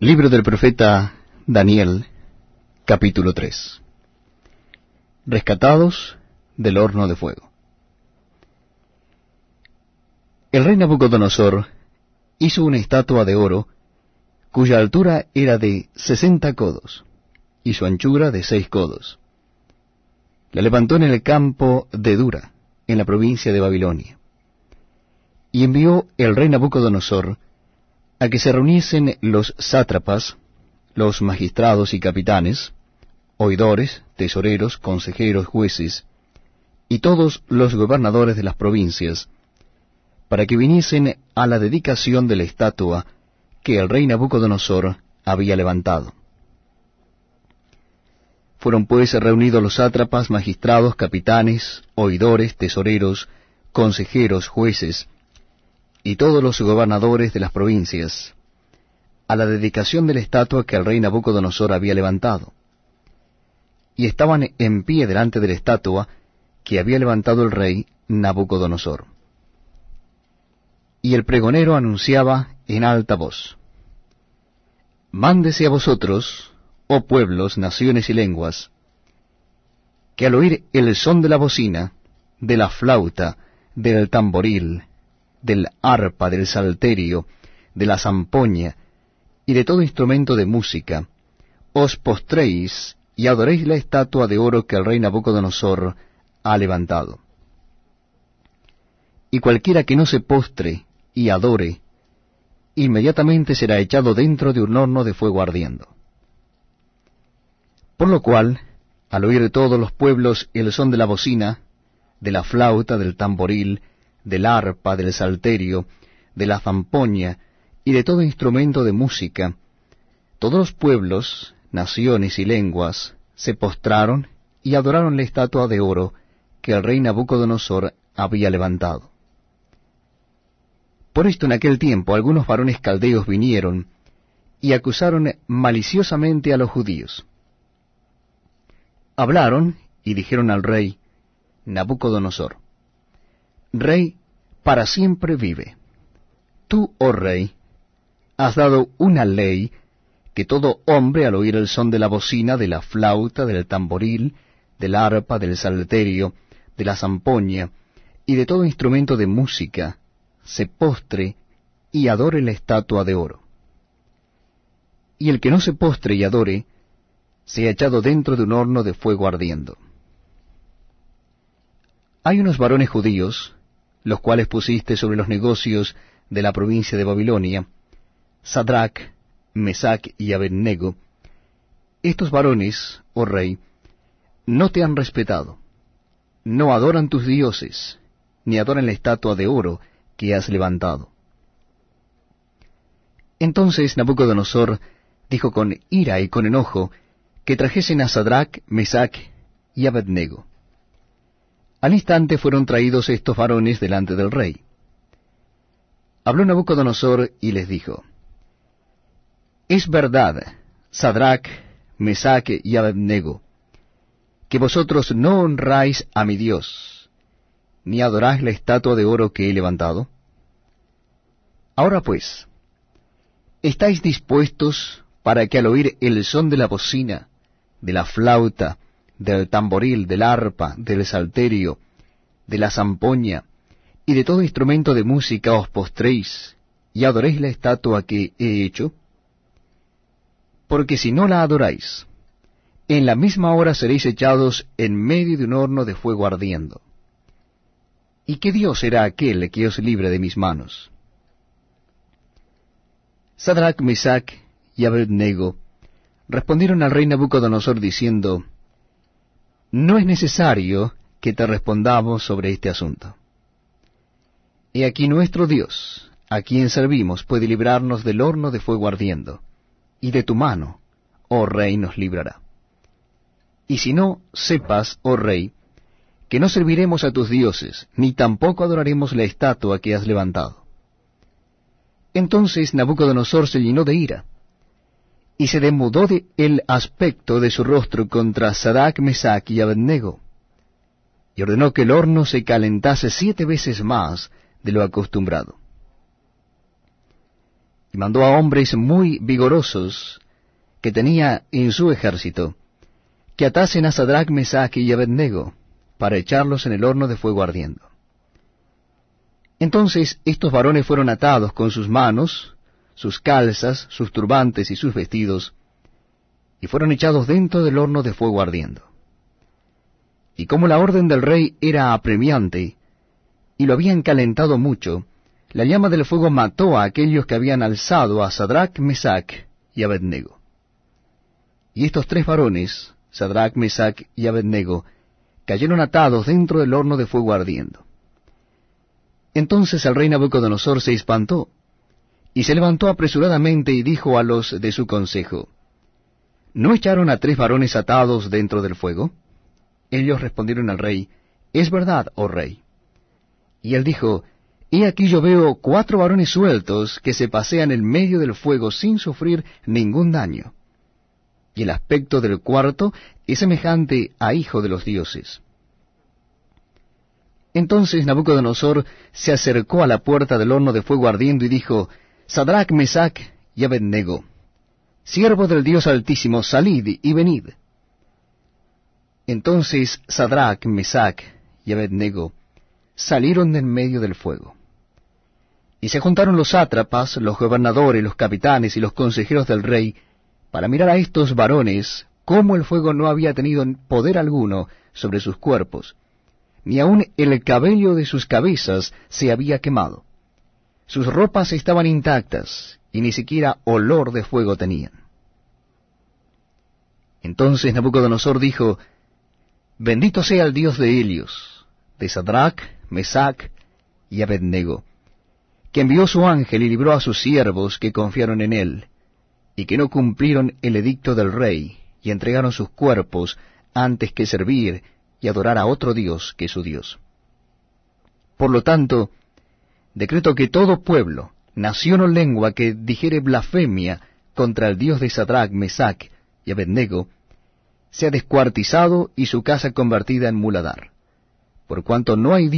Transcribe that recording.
Libro del profeta Daniel, capítulo 3. Rescatados del horno de fuego. El rey Nabucodonosor hizo una estatua de oro cuya altura era de sesenta codos y su anchura de seis codos. La levantó en el campo de Dura, en la provincia de Babilonia. Y envió el rey Nabucodonosor a que se reuniesen los sátrapas, los magistrados y capitanes, oidores, tesoreros, consejeros, jueces, y todos los gobernadores de las provincias, para que viniesen a la dedicación de la estatua que el rey Nabucodonosor había levantado. Fueron pues reunidos los sátrapas, magistrados, capitanes, oidores, tesoreros, consejeros, jueces, y todos los gobernadores de las provincias, a la dedicación de la estatua que el rey Nabucodonosor había levantado. Y estaban en pie delante de la estatua que había levantado el rey Nabucodonosor. Y el pregonero anunciaba en alta voz, Mándese a vosotros, oh pueblos, naciones y lenguas, que al oír el son de la bocina, de la flauta, del tamboril, del arpa, del salterio, de la zampoña y de todo instrumento de música, os postréis y adoréis la estatua de oro que el rey Nabucodonosor ha levantado. Y cualquiera que no se postre y adore, inmediatamente será echado dentro de un horno de fuego ardiendo. Por lo cual, al oír todos los pueblos el son de la bocina, de la flauta, del tamboril, del arpa, del salterio, de la zampoña y de todo instrumento de música, todos los pueblos, naciones y lenguas se postraron y adoraron la estatua de oro que el rey Nabucodonosor había levantado. Por esto en aquel tiempo algunos varones caldeos vinieron y acusaron maliciosamente a los judíos. Hablaron y dijeron al rey Nabucodonosor, Rey para siempre vive. Tú, oh rey, has dado una ley que todo hombre al oír el son de la bocina, de la flauta, del tamboril, del arpa, del salterio, de la zampoña y de todo instrumento de música, se postre y adore la estatua de oro. Y el que no se postre y adore, sea echado dentro de un horno de fuego ardiendo. Hay unos varones judíos, los cuales pusiste sobre los negocios de la provincia de Babilonia, Sadrach, Mesach y Abednego, estos varones, oh rey, no te han respetado, no adoran tus dioses, ni adoran la estatua de oro que has levantado. Entonces Nabucodonosor dijo con ira y con enojo que trajesen a Sadrach, Mesach y Abednego. Al instante fueron traídos estos varones delante del rey. Habló Nabucodonosor y les dijo, Es verdad, Sadrach, Mesach y Abednego, que vosotros no honráis a mi Dios, ni adoráis la estatua de oro que he levantado. Ahora pues, ¿estáis dispuestos para que al oír el son de la bocina, de la flauta, del tamboril, del arpa, del salterio, de la zampoña, y de todo instrumento de música os postréis, y adoréis la estatua que he hecho? Porque si no la adoráis, en la misma hora seréis echados en medio de un horno de fuego ardiendo. ¿Y qué Dios será aquel que os libre de mis manos? Sadrach, Mesach y Abednego respondieron al rey Nabucodonosor diciendo, no es necesario que te respondamos sobre este asunto. He aquí nuestro Dios, a quien servimos, puede librarnos del horno de fuego ardiendo, y de tu mano, oh rey, nos librará. Y si no, sepas, oh rey, que no serviremos a tus dioses, ni tampoco adoraremos la estatua que has levantado. Entonces Nabucodonosor se llenó de ira, y se demudó de el aspecto de su rostro contra Sadak, Mesach y Abednego, y ordenó que el horno se calentase siete veces más de lo acostumbrado. mandó a hombres muy vigorosos que tenía en su ejército, que atasen a Sadrach, Mesach y Abednego, para echarlos en el horno de fuego ardiendo. Entonces estos varones fueron atados con sus manos, sus calzas, sus turbantes y sus vestidos, y fueron echados dentro del horno de fuego ardiendo. Y como la orden del rey era apremiante, y lo habían calentado mucho, la llama del fuego mató a aquellos que habían alzado a Sadrach, Mesach y Abednego. Y estos tres varones, Sadrach, Mesach y Abednego, cayeron atados dentro del horno de fuego ardiendo. Entonces el rey Nabucodonosor se espantó, y se levantó apresuradamente y dijo a los de su consejo, ¿No echaron a tres varones atados dentro del fuego? Ellos respondieron al rey, Es verdad, oh rey. Y él dijo, He aquí yo veo cuatro varones sueltos que se pasean en medio del fuego sin sufrir ningún daño. Y el aspecto del cuarto es semejante a hijo de los dioses. Entonces Nabucodonosor se acercó a la puerta del horno de fuego ardiendo y dijo, Sadrach, Mesach y Abednego, siervo del Dios Altísimo, salid y venid. Entonces Sadrach, Mesach y Abednego salieron en medio del fuego. Y se juntaron los sátrapas, los gobernadores, los capitanes y los consejeros del rey, para mirar a estos varones cómo el fuego no había tenido poder alguno sobre sus cuerpos, ni aun el cabello de sus cabezas se había quemado. Sus ropas estaban intactas, y ni siquiera olor de fuego tenían. Entonces Nabucodonosor dijo, Bendito sea el Dios de Helios, de Sadrach, Mesach y Abednego, que envió su ángel y libró a sus siervos que confiaron en él, y que no cumplieron el edicto del rey, y entregaron sus cuerpos antes que servir y adorar a otro Dios que su Dios. Por lo tanto, decreto que todo pueblo, nación o lengua que dijere blasfemia contra el Dios de Sadrach, Mesach y Abednego, sea descuartizado y su casa convertida en muladar, por cuanto no hay Dios